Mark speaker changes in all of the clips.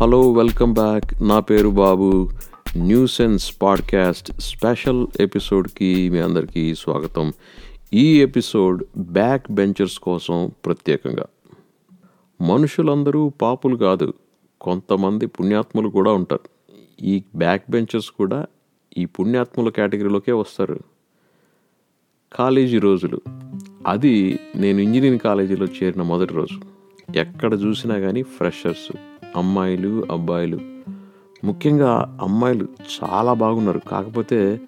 Speaker 1: Hello welcome back. నా పేరు Babu. New sense podcast special ఎపిసోడ్కి మీ అందరికీ స్వాగతం. ఈ ఎపిసోడ్ బ్యాక్ బెంచర్స్ కోసం ప్రత్యేకంగా. మనుషులందరూ పాపులు కాదు కొంతమంది పుణ్యాత్ములు కూడా ఉంటారు. ఈ బ్యాక్ బెంచర్స్ కూడా ఈ పుణ్యాత్ముల కేటగిరీలోకే వస్తారు. కాలేజీ రోజులు. అది నేను ఇంజనీరింగ్ కాలేజీలో చేరిన మొదటి రోజు. ఎక్కడ చూసినా కానీ ఫ్రెషర్స్. అమ్మాయిలు అబ్బాయిలు. ముఖ్యంగా అమ్మాయిలు చాలా బాగున్నారు. కాకపోతే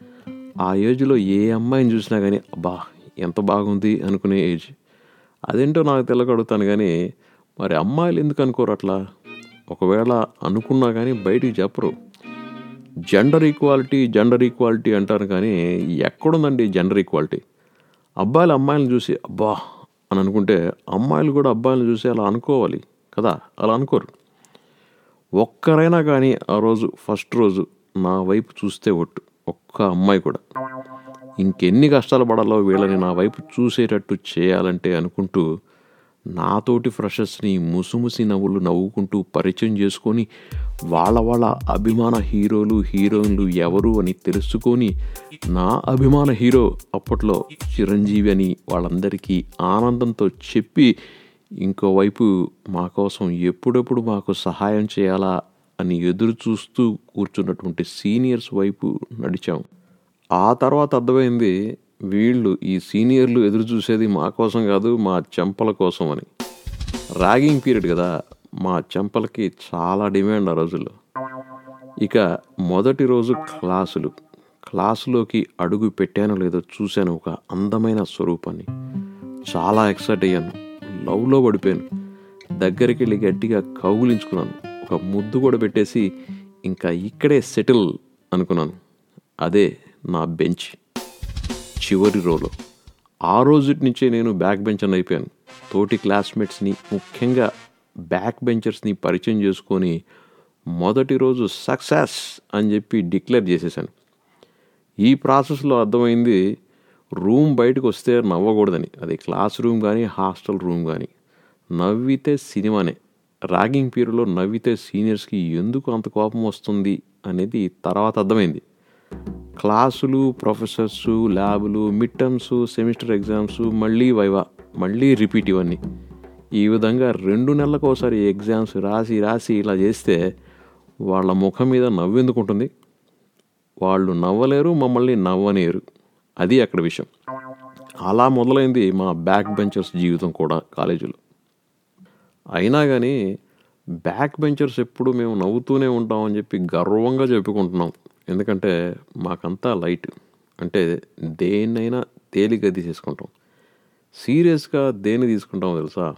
Speaker 1: ఆ ఏజ్లో ఏ అమ్మాయిని చూసినా కానీ అబ్బా ఎంత బాగుంది అనుకునే ఏజ్. అదేంటో నాకు తెలగడుగుతాను కానీ మరి అమ్మాయిలు ఎందుకు అనుకోరు అట్లా? ఒకవేళ అనుకున్నా కానీ బయటికి చెప్పరు. జెండర్ ఈక్వాలిటీ జెండర్ ఈక్వాలిటీ అంటారు కానీ ఎక్కడుందండి జెండర్ ఈక్వాలిటీ? అబ్బాయిలు అమ్మాయిలను చూసి అబ్బా అని అనుకుంటే అమ్మాయిలు కూడా అబ్బాయిలను చూసి అలా అనుకోవాలి కదా? అలా అనుకోరు. ఒక్కరైనా కానీ ఆ రోజు ఫస్ట్ రోజు నా వైపు చూస్తే ఒట్టు. ఒక్క అమ్మాయి కూడా. ఇంకెన్ని కష్టాలు పడాలో వీళ్ళని నా వైపు చూసేటట్టు చేయాలంటే అనుకుంటూ నాతోటి ఫ్రెషర్స్ని ముసుముసి నవ్వులు నవ్వుకుంటూ పరిచయం చేసుకొని వాళ్ళ వాళ్ళ అభిమాన హీరోలు హీరోయిన్లు ఎవరు అని తెలుసుకొని నా అభిమాన హీరో అప్పట్లో చిరంజీవి అని వాళ్ళందరికీ ఆనందంతో చెప్పి ఇంకోవైపు మా కోసం ఎప్పుడెప్పుడు మాకు సహాయం చేయాలా అని ఎదురు చూస్తూ కూర్చున్నటువంటి సీనియర్స్ వైపు నడిచాం. ఆ తర్వాత అర్థమైంది వీళ్ళు ఈ సీనియర్లు ఎదురు చూసేది మా కోసం కాదు మా చెంపల కోసం అని. ర్యాగింగ్ పీరియడ్ కదా మా చెంపలకి చాలా డిమాండ్ ఆ రోజుల్లో. ఇక మొదటి రోజు క్లాసులు. క్లాసులోకి అడుగు పెట్టానో లేదో చూశాను ఒక అందమైన స్వరూపాన్ని. చాలా ఎక్సైట్ అయ్యాను. లవ్లో పడిపోయాను. దగ్గరికి వెళ్ళి గట్టిగా కౌగులించుకున్నాను. ఒక ముద్దు కూడా పెట్టేసి ఇంకా ఇక్కడే సెటిల్ అనుకున్నాను. అదే నా బెంచ్. చివరి రోలో. ఆ రోజు నుంచే నేను బ్యాక్ బెంచర్ అయిపోయాను. తోటి క్లాస్మేట్స్ని ముఖ్యంగా బ్యాక్ బెంచర్స్ని పరిచయం చేసుకొని మొదటి రోజు సక్సెస్ అని చెప్పి డిక్లేర్ చేసేసాను. ఈ ప్రాసెస్లో అర్థమైంది రూమ్ బయటకు వస్తే నవ్వకూడదని. అది క్లాస్ రూమ్ కానీ హాస్టల్ రూమ్ కానీ నవ్వితే సినిమానే. ర్యాగింగ్ పీరియడ్లో నవ్వితే సీనియర్స్కి ఎందుకు అంత కోపం వస్తుంది అనేది తర్వాత అర్థమైంది. క్లాసులు ప్రొఫెసర్స్ ల్యాబులు మిడ్ టర్మ్స్ సెమిస్టర్ ఎగ్జామ్స్ మళ్ళీ వైవా మళ్ళీ రిపీట్ ఇవన్నీ. ఈ విధంగా రెండు నెలలకు ఒకసారి ఎగ్జామ్స్ రాసి రాసి ఇలా చేస్తే వాళ్ళ ముఖం మీద నవ్వెందుకుంటుంది? వాళ్ళు నవ్వలేరు మమ్మల్ని నవ్వనేరు అది అక్కడ విషయం. అలా మొదలైంది మా బ్యాక్ బెంచర్స్ జీవితం కూడా కాలేజీలో. అయినా కానీ బ్యాక్ బెంచర్స్ ఎప్పుడు మేము నవ్వుతూనే ఉంటామని చెప్పి గర్వంగా చెప్పుకుంటున్నాం. ఎందుకంటే మాకంతా లైట్. అంటే దేన్నైనా తేలిగ్గా తీసేసుకుంటాం. సీరియస్గా దేన్ని తీసుకుంటాం తెలుసా?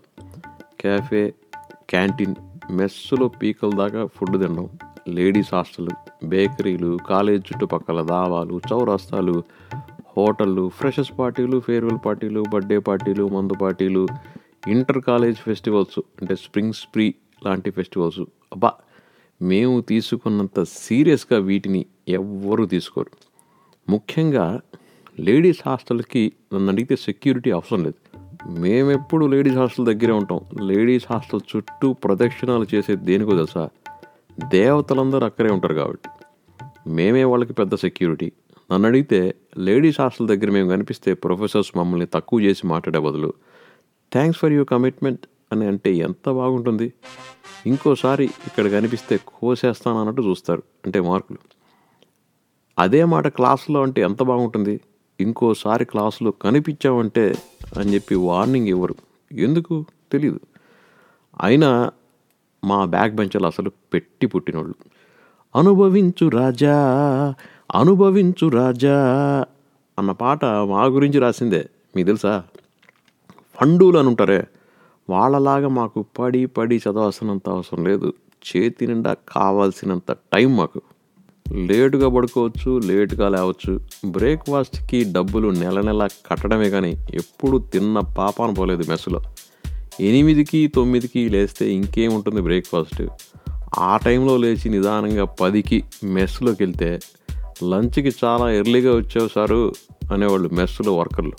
Speaker 1: క్యాఫే క్యాంటీన్ మెస్సులో పీకల దాకా ఫుడ్ తినడం లేడీస్ హాస్టల్ బేకరీలు కాలేజ్ చుట్టుపక్కల దావాలు చౌరస్తాలు హోటళ్ళు ఫ్రెషర్స్ పార్టీలు ఫేర్వెల్ పార్టీలు బర్త్డే పార్టీలు మందు పార్టీలు ఇంటర్ కాలేజ్ ఫెస్టివల్స్ అంటే స్ప్రింగ్ స్ప్రీ లాంటి ఫెస్టివల్స్. అబ్బా మేము తీసుకున్నంత సీరియస్గా వీటిని ఎవ్వరూ తీసుకోరు. ముఖ్యంగా లేడీస్ హాస్టల్కి నన్ను అడిగితే సెక్యూరిటీ అవసరం లేదు. మేమెప్పుడు లేడీస్ హాస్టల్ దగ్గరే ఉంటాం. లేడీస్ హాస్టల్ చుట్టూ ప్రదక్షిణాలు చేసే దేనికో తెలుసా? దేవతలందరూ అక్కడే ఉంటారు కాబట్టి. మేమే వాళ్ళకి పెద్ద సెక్యూరిటీ. నన్ను అడిగితే లేడీస్ హాస్టల్ దగ్గర మేము కనిపిస్తే ప్రొఫెసర్స్ మమ్మల్ని తక్కువ చేసి మాట్లాడే బదులు థ్యాంక్స్ ఫర్ యువర్ కమిట్మెంట్ అని అంటే ఎంత బాగుంటుంది. ఇంకోసారి ఇక్కడ కనిపిస్తే కోసేస్తాను అన్నట్టు చూస్తారు అంటే మార్కులు. అదే మాట క్లాసులో అంటే ఎంత బాగుంటుంది? ఇంకోసారి క్లాసులో కనిపించామంటే అని చెప్పి వార్నింగ్ ఇవ్వరు. ఎందుకు? తెలియదు అయినా మా బ్యాక్ బెంచర్లు అసలు పెట్టి పుట్టినోళ్ళు. అనుభవించు రాజా అనుభవించు రాజా అన్న పాట మా గురించి రాసిందే. మీకు తెలుసా? ఫండూలు అని ఉంటారే వాళ్ళలాగా మాకు పడి పడి చదవాల్సినంత అవసరం లేదు. చేతి నిండా కావాల్సినంత టైం మాకు. లేటుగా పడుకోవచ్చు లేటుగా లేవచ్చు. బ్రేక్ఫాస్ట్కి డబ్బులు నెల నెల కట్టడమే కానీ ఎప్పుడు తిన్న పాప పోలేదు మెస్సులో. ఎనిమిదికి తొమ్మిదికి లేస్తే ఇంకేముంటుంది బ్రేక్ఫాస్ట్? ఆ టైంలో లేచి నిదానంగా పదికి మెస్లోకి వెళ్తే లంచ్కి చాలా ఎర్లీగా వచ్చావు సారు అనేవాళ్ళు మెస్సులో వర్కర్లు.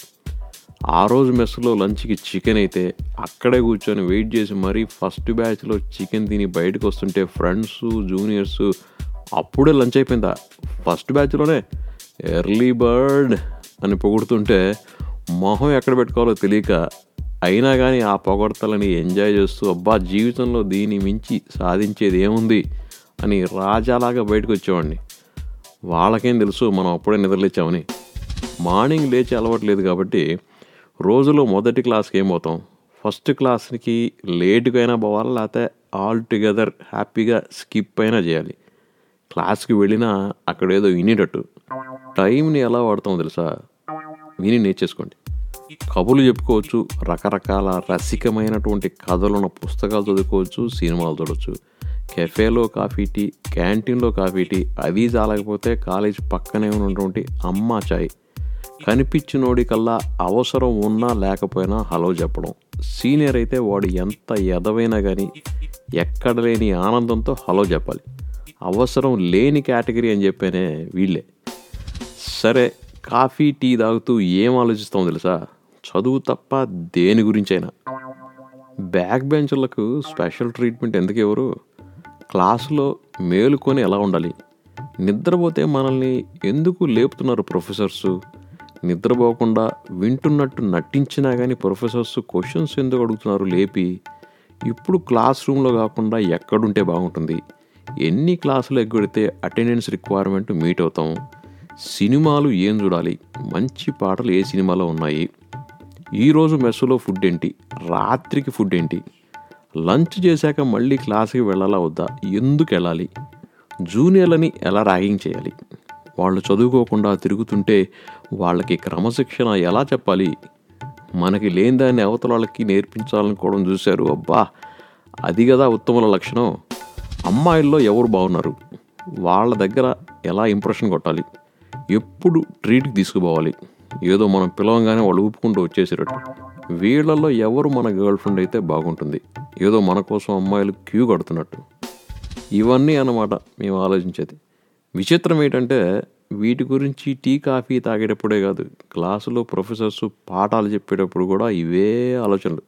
Speaker 1: ఆ రోజు మెస్సులో లంచ్కి చికెన్ అయితే అక్కడే కూర్చొని వెయిట్ చేసి మరీ ఫస్ట్ బ్యాచ్లో చికెన్ తిని బయటకు వస్తుంటే ఫ్రెండ్స్ జూనియర్స్ అప్పుడే లంచ్ అయిపోయిందా? ఫస్ట్ బ్యాచ్లోనే? ఎర్లీ బర్డ్ అని పొగుడుతుంటే మొహం ఎక్కడ పెట్టుకోవాలో తెలియక అయినా కానీ ఆ పొగడతలని ఎంజాయ్ చేస్తూ అబ్బా జీవితంలో దీని మించి సాధించేది ఏముంది? అని రాజాలాగా బయటకు వచ్చేవాడిని. వాళ్ళకేం తెలుసు మనం అప్పుడే నిద్రలేచామని. మార్నింగ్ లేచి అలవట్లేదు కాబట్టి రోజులో మొదటి క్లాస్కి ఏం పోతాం? ఫస్ట్ క్లాస్కి లేటుగా అయినా పోవాలి? లేకపోతే ఆల్ టుగెదర్ హ్యాపీగా స్కిప్ అయినా చేయాలి. క్లాస్కి వెళ్ళినా అక్కడ ఏదో వినేటట్టు. టైంని ఎలా వాడతామో తెలుసా? విని నేర్చేసుకోండి. కబుర్లు చెప్పుకోవచ్చు రకరకాల రసికమైనటువంటి కథలున్న పుస్తకాలు చదువుకోవచ్చు సినిమాలు చూడవచ్చు కెఫేలో కాఫీ టీ క్యాంటీన్లో కాఫీ టీ అది చాలకపోతే కాలేజ్ పక్కనే ఉన్నటువంటి అమ్మ చాయ్. కనిపించినోడి కల్లా అవసరం ఉన్నా లేకపోయినా హలో చెప్పడం. సీనియర్ అయితే వాడు ఎంత ఎదవైనా కానీ ఎక్కడ లేని ఆనందంతో హలో చెప్పాలి. అవసరం లేని కేటగిరీ అని చెప్పేనే వీళ్ళే. సరే కాఫీ టీ తాగుతూ ఏం ఆలోచిస్తాం తెలుసా? చదువు తప్ప దేని గురించైనా. బ్యాక్ బెంచర్లకు స్పెషల్ ట్రీట్మెంట్ ఎందుకు ఎవరు క్లాసులో మేలుకొని ఎలా ఉండాలి? నిద్రపోతే మనల్ని ఎందుకు లేపుతున్నారు ప్రొఫెసర్స్? నిద్రపోకుండా వింటున్నట్టు నటించినా కానీ ప్రొఫెసర్స్ క్వశ్చన్స్ ఎందుకు అడుగుతున్నారు లేపి? ఇప్పుడు క్లాస్ రూమ్లో కాకుండా ఎక్కడుంటే బాగుంటుంది. ఎన్ని క్లాసులు ఎగ్గొడితే అటెండెన్స్ రిక్వైర్మెంట్ మీట్ అవుతాం? సినిమాలు ఏం చూడాలి? మంచి పాటలు ఏ సినిమాలో ఉన్నాయి? ఈరోజు మెస్సులో ఫుడ్ ఏంటి? రాత్రికి ఫుడ్ ఏంటి? లంచ్ చేశాక మళ్ళీ క్లాస్కి వెళ్ళాలా వద్దా? ఎందుకు వెళ్ళాలి? జూనియర్లని ఎలా ర్యాగింగ్ చేయాలి? వాళ్ళు చదువుకోకుండా తిరుగుతుంటే వాళ్ళకి క్రమశిక్షణ ఎలా చెప్పాలి? మనకి లేని దాన్ని అవతల వాళ్ళకి నేర్పించాలనుకోవడం చూశారు. అబ్బా! అది కదా ఉత్తముల లక్షణం. అమ్మాయిల్లో ఎవరు బాగున్నారు? వాళ్ళ దగ్గర ఎలా ఇంప్రెషన్ కొట్టాలి? ఎప్పుడు ట్రీట్కి తీసుకుపోవాలి? ఏదో మనం పిలవంగానే వాళ్ళు ఊపుకుంటూ వచ్చేసేటట్టు. వీళ్ళల్లో ఎవరు మన గర్ల్ ఫ్రెండ్ అయితే బాగుంటుంది? ఏదో మన కోసం అమ్మాయిలు క్యూ కడుతున్నట్టు. ఇవన్నీ అన్నమాట మేము ఆలోచించేది. విచిత్రం ఏంటంటే వీటి గురించి టీ కాఫీ తాగేటప్పుడే కాదు క్లాసులో ప్రొఫెసర్స్ పాఠాలు చెప్పేటప్పుడు కూడా ఇవే ఆలోచనలు.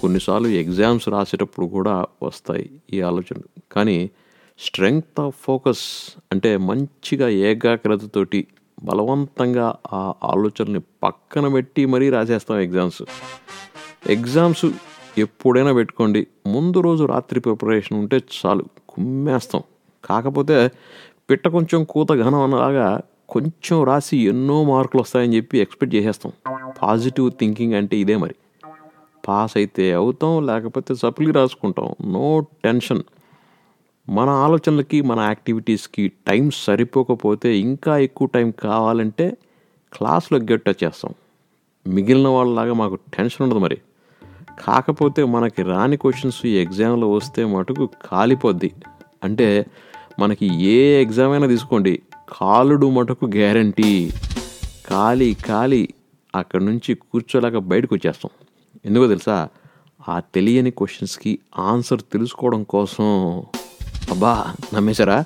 Speaker 1: కొన్నిసార్లు ఎగ్జామ్స్ రాసేటప్పుడు కూడా వస్తాయి ఈ ఆలోచనలు. కానీ స్ట్రెంగ్త్ ఆఫ్ ఫోకస్ అంటే మంచిగా ఏకాగ్రతతోటి బలవంతంగా ఆ ఆలోచనని పక్కన పెట్టి మరీ రాసేస్తాం ఎగ్జామ్స్. ఎగ్జామ్స్ ఎప్పుడైనా పెట్టుకోండి. ముందు రోజు రాత్రి ప్రిపరేషన్ ఉంటే చాలు కుమ్మేస్తాం. కాకపోతే పిట్ట కొంచెం కూత ఘనం అన్నలాగా కొంచెం రాసి ఎన్నో మార్కులు వస్తాయని చెప్పి ఎక్స్పెక్ట్ చేసేస్తాం. పాజిటివ్ థింకింగ్ అంటే ఇదే మరి. పాస్ అయితే అవుతాం లేకపోతే సప్లీ రాసుకుంటాం. No tension. మన ఆలోచనలకి మన యాక్టివిటీస్కి టైం సరిపోకపోతే ఇంకా ఎక్కువ టైం కావాలంటే క్లాస్లో గెట్ చేస్తాం. మిగిలిన వాళ్ళలాగా మాకు టెన్షన్ ఉండదు మరి. కాకపోతే మనకి రాని క్వశ్చన్స్ ఈ ఎగ్జామ్లో వస్తే మటుకు కాలిపోద్ది. అంటే మనకి ఏ ఎగ్జామ్ అయినా తీసుకోండి. కాలుడు మటుకు గ్యారంటీ. ఖాళీ ఖాళీ అక్కడి నుంచి కూర్చోలేక బయటకు వచ్చేస్తాం. ఎందుకో తెలుసా? ఆ తెలియని క్వశ్చన్స్కి ఆన్సర్ తెలుసుకోవడం కోసం. అబ్బా నమ్మేశారా?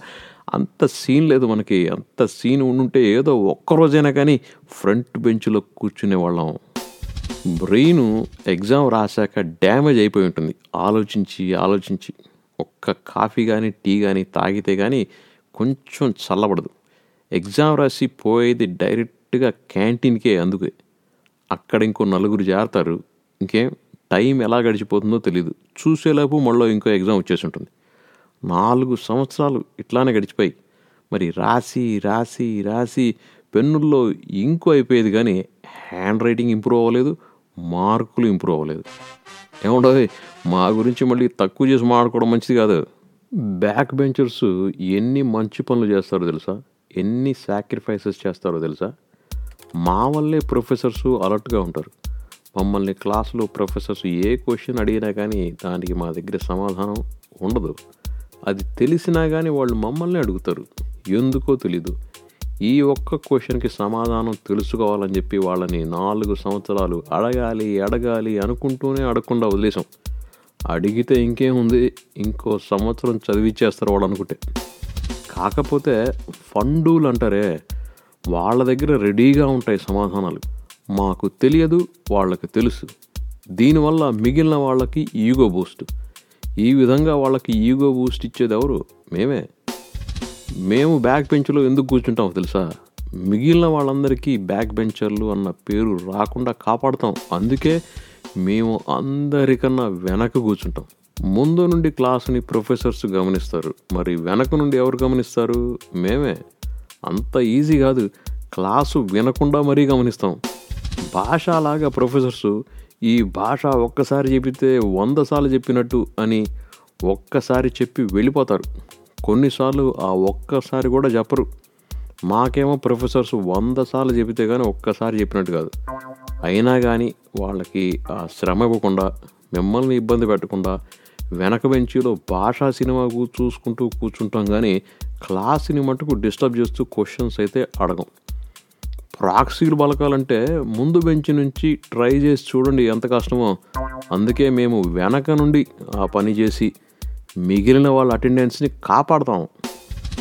Speaker 1: అంత సీన్ లేదు మనకి. అంత సీన్ ఉండుంటే ఏదో ఒక్కరోజైనా కానీ ఫ్రంట్ బెంచ్లో కూర్చునే వాళ్ళం. బ్రెయిన్ ఎగ్జామ్ రాశాక డ్యామేజ్ అయిపోయి ఉంటుంది. ఆలోచించి ఆలోచించి. ఒక్క కాఫీ కానీ టీ కానీ తాగితే కానీ కొంచెం చల్లబడదు. ఎగ్జామ్ రాసి పోయేది డైరెక్ట్గా క్యాంటీన్కే అందుకే. అక్కడ ఇంకో నలుగురు చేరతారు ఇంకేం టైం ఎలా గడిచిపోతుందో తెలియదు చూసేలోపు మళ్ళీ ఇంకో ఎగ్జామ్ వచ్చేసి ఉంటుంది. నాలుగు సంవత్సరాలు ఇట్లానే గడిచిపోయి మరి రాసి రాసి రాసి పెన్నుల్లో ఇంకు అయిపోయేది కానీ హ్యాండ్ రైటింగ్ ఇంప్రూవ్ అవ్వలేదు మార్కులు ఇంప్రూవ్ అవ్వలేదు. ఏముండదు మా గురించి మళ్ళీ తక్కువ చేసి మాట్లాడుకోవడం మంచిది కాదు. బ్యాక్ బెంచర్స్ ఎన్ని మంచి పనులు చేస్తారో తెలుసా? ఎన్ని సాక్రిఫైసెస్ చేస్తారో తెలుసా? మా వల్లే ప్రొఫెసర్స్ అలర్ట్గా ఉంటారు. మమ్మల్ని క్లాసులో ప్రొఫెసర్స్ ఏ క్వశ్చన్ అడిగినా కానీ దానికి మా దగ్గర సమాధానం ఉండదు. అది తెలిసినా కానీ వాళ్ళు మమ్మల్ని అడుగుతారు. ఎందుకో తెలీదు. ఈ ఒక్క క్వశ్చన్కి సమాధానం తెలుసుకోవాలని చెప్పి వాళ్ళని నాలుగు సంవత్సరాలు అడగాలి అడగాలి అనుకుంటూనే అడగకుండా వదిలేసాం అడిగితే ఇంకేముంది? ఇంకో సంవత్సరం చదివిచ్చేస్తారు వాళ్ళు అనుకుంటే. కాకపోతే ఫండులు అంటారే వాళ్ళ దగ్గర రెడీగా ఉంటాయి సమాధానాలు. మాకు తెలియదు వాళ్ళకి తెలుసు. దీనివల్ల మిగిలిన వాళ్ళకి ఈగో బూస్ట్. ఈ విధంగా వాళ్ళకి ఈగో బూస్ట్ ఇచ్చేది ఎవరు మేమే. మేము బ్యాక్ బెంచ్లో ఎందుకు కూర్చుంటాము తెలుసా? మిగిలిన వాళ్ళందరికీ బ్యాక్ బెంచర్లు అన్న పేరు రాకుండా కాపాడుతాం. అందుకే మేము అందరికన్నా వెనక కూర్చుంటాం. ముందు నుండి క్లాసుని ప్రొఫెసర్స్ గమనిస్తారు. మరి వెనక నుండి ఎవరు గమనిస్తారు? మేమే. అంత ఈజీ కాదు. క్లాసు వినకుండా మరీ గమనిస్తాం. భాష అలాగా ప్రొఫెసర్స్ ఈ భాష ఒక్కసారి చెప్పితే వంద సార్లు చెప్పినట్టు అని ఒక్కసారి చెప్పి వెళ్ళిపోతారు. కొన్నిసార్లు ఆ ఒక్కసారి కూడా చెప్పరు. మాకేమో ప్రొఫెసర్స్ వంద సార్లు చెబితే కానీ ఒక్కసారి చెప్పినట్టు కాదు. అయినా కానీ వాళ్ళకి ఆ శ్రమ ఇవ్వకుండా మిమ్మల్ని ఇబ్బంది పెట్టకుండా వెనక బెంచీలో భాషా సినిమా చూసుకుంటూ కూర్చుంటాం కానీ క్లాస్ని మటుకు డిస్టర్బ్ చేస్తూ క్వశ్చన్స్ అయితే అడగం. ప్రాక్సీలు బలకాలంటే ముందు బెంచ్ నుంచి ట్రై చేసి చూడండి ఎంత కష్టమో. అందుకే మేము వెనక నుండి ఆ పని చేసి మిగిలిన వాళ్ళ అటెండెన్స్ని కాపాడతాం.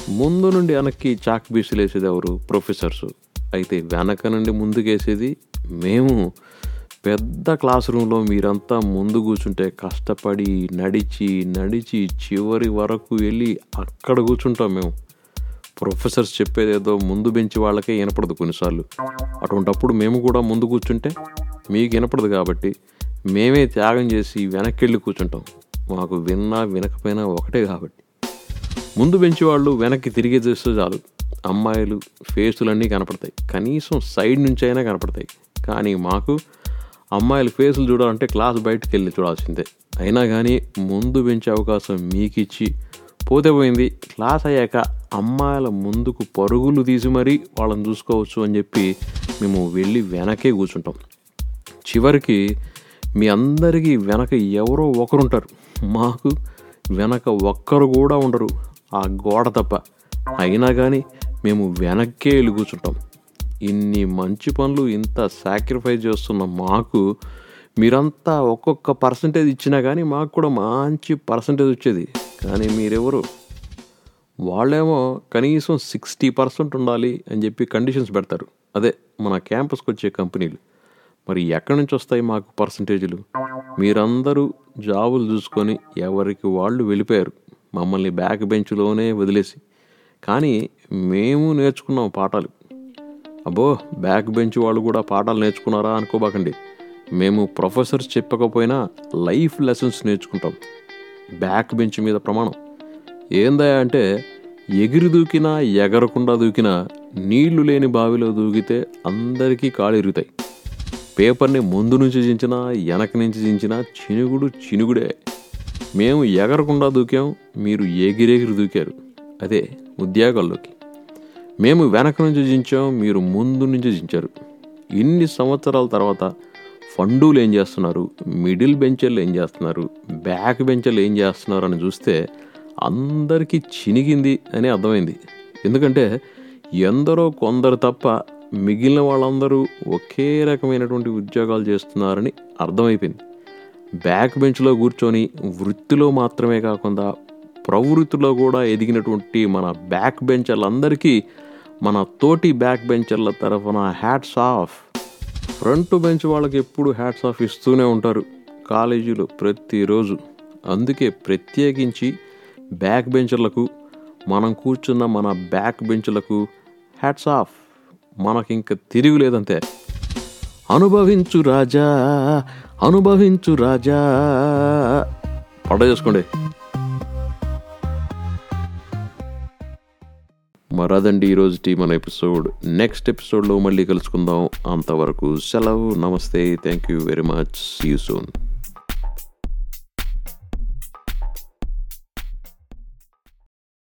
Speaker 1: ముందు నుండి వెనక్కి చాక్ బీసులు వేసేది ఎవరు? ప్రొఫెసర్స్. అయితే వెనక నుండి ముందుకేసేది మేము. పెద్ద క్లాస్ రూమ్లో మీరంతా ముందు కూర్చుంటే కష్టపడి నడిచి నడిచి చివరి వరకు వెళ్ళి అక్కడ కూర్చుంటాం మేము. ప్రొఫెసర్స్ చెప్పేదేదో ముందు బెంచి వాళ్ళకే వినపడదు కొన్నిసార్లు. అటువంటప్పుడు మేము కూడా ముందు కూర్చుంటే మీకు వినపడదు కాబట్టి మేమే త్యాగం చేసి వెనక్కి వెళ్ళి కూర్చుంటాం. మాకు విన్నా వినకపోయినా ఒకటే కాబట్టి. ముందు బెంచి వాళ్ళు వెనక్కి తిరిగి చేస్తే చాలు. అమ్మాయిలు ఫేసులన్నీ కనపడతాయి. కనీసం సైడ్ నుంచి అయినా కనపడతాయి. కానీ మాకు అమ్మాయిల ఫేసులు చూడాలంటే క్లాస్ బయటకు వెళ్ళి చూడాల్సిందే. అయినా కానీ ముందు బెంచే అవకాశం మీకిచ్చి పోతేపోయింది. పోతే పోయింది క్లాస్ అయ్యాక అమ్మాయిల ముందుకు పరుగులు తీసి మరీ వాళ్ళని చూసుకోవచ్చు అని చెప్పి మేము వెళ్ళి వెనకే కూర్చుంటాం. చివరికి మీ అందరికీ వెనక ఎవరో ఒకరుంటారు. మాకు వెనక ఒక్కరు కూడా ఉండరు. ఆ గోడ తప్ప. అయినా కానీ మేము వెనక్కే వెళ్ళి కూర్చుంటాం. ఇన్ని మంచి పనులు ఇంత సాక్రిఫైస్ చేస్తున్న మాకు మీరంతా ఒక్కొక్క పర్సంటేజ్ ఇచ్చినా కానీ మాకు కూడా మంచి పర్సంటేజ్ వచ్చేది. కానీ మీరెవరు? వాళ్ళేమో కనీసం సిక్స్టీ పర్సెంట్ ఉండాలి అని చెప్పి కండిషన్స్ పెడతారు. అదే మన క్యాంపస్కి వచ్చే కంపెనీలు. మరి ఎక్కడి నుంచి వస్తాయి మాకు పర్సంటేజీలు మీరందరూ జాబులు చూసుకొని ఎవరికి వాళ్ళు వెళ్ళిపోయారు. మమ్మల్ని బ్యాక్ బెంచ్లోనే వదిలేసి. కానీ మేము నేర్చుకున్నాం పాఠాలు. అబ్బో బ్యాక్ బెంచ్ వాళ్ళు కూడా పాఠాలు నేర్చుకున్నారా అనుకోబాకండి. మేము ప్రొఫెసర్స్ చెప్పకపోయినా లైఫ్ లెసన్స్ నేర్చుకుంటాం. బ్యాక్ బెంచ్ మీద ప్రమాణం. ఏందా అంటే ఎగిరి దూకినా ఎగరకుండా దూకినా నీళ్ళు లేని బావిలో దూకితే అందరికీ కాళ్ళు ఇరుగుతాయి పేపర్ని ముందు నుంచి చించినా వెనక నుంచి చించినా చినుగుడు చినుగుడే. మేము ఎగరకుండా దూకాం మీరు ఎగిరెగిరి దూకారు. అదే ఉద్యోగాల్లోకి. మేము వెనక నుంచి జించాం మీరు ముందు నుంచి చించారు. ఇన్ని సంవత్సరాల తర్వాత ఫండులు ఏం చేస్తున్నారు? మిడిల్ బెంచర్లు ఏం చేస్తున్నారు? బ్యాక్ బెంచర్లు ఏం చేస్తున్నారు అని చూస్తే అందరికీ చినిగింది అని అర్థమైంది. ఎందుకంటే ఎందరో కొందరు తప్ప మిగిలిన వాళ్ళందరూ ఒకే రకమైనటువంటి ఉద్యోగాలు చేస్తున్నారని అర్థమైపోయింది. బ్యాక్ బెంచ్లో కూర్చొని వృత్తిలో మాత్రమే కాకుండా ప్రవృత్తిలో కూడా ఎదిగినటువంటి మన బ్యాక్ బెంచర్లందరికీ మన తోటి బ్యాక్ బెంచర్ల తరఫున హ్యాట్స్ ఆఫ్ ఫ్రంట్ బెంచ్ వాళ్ళకి ఎప్పుడు హ్యాట్స్ ఆఫ్ ఇస్తూనే ఉంటారు కాలేజీలో ప్రతిరోజు. అందుకే ప్రత్యేకించి బ్యాక్ బెంచర్లకు మనం కూర్చున్న మన బ్యాక్ బెంచ్లకు హ్యాట్స్ ఆఫ్. మనకింక తిరుగులేదంతే అనుభవించు రాజా అనుభవించు రాజా. పడ చేసుకోండి మరదండి ఈరోజు మన ఎపిసోడ్. నెక్స్ట్ ఎపిసోడ్లో మళ్ళీ కలుసుకుందాం. అంతవరకు సెలవు. నమస్తే. Thank you very much see you soon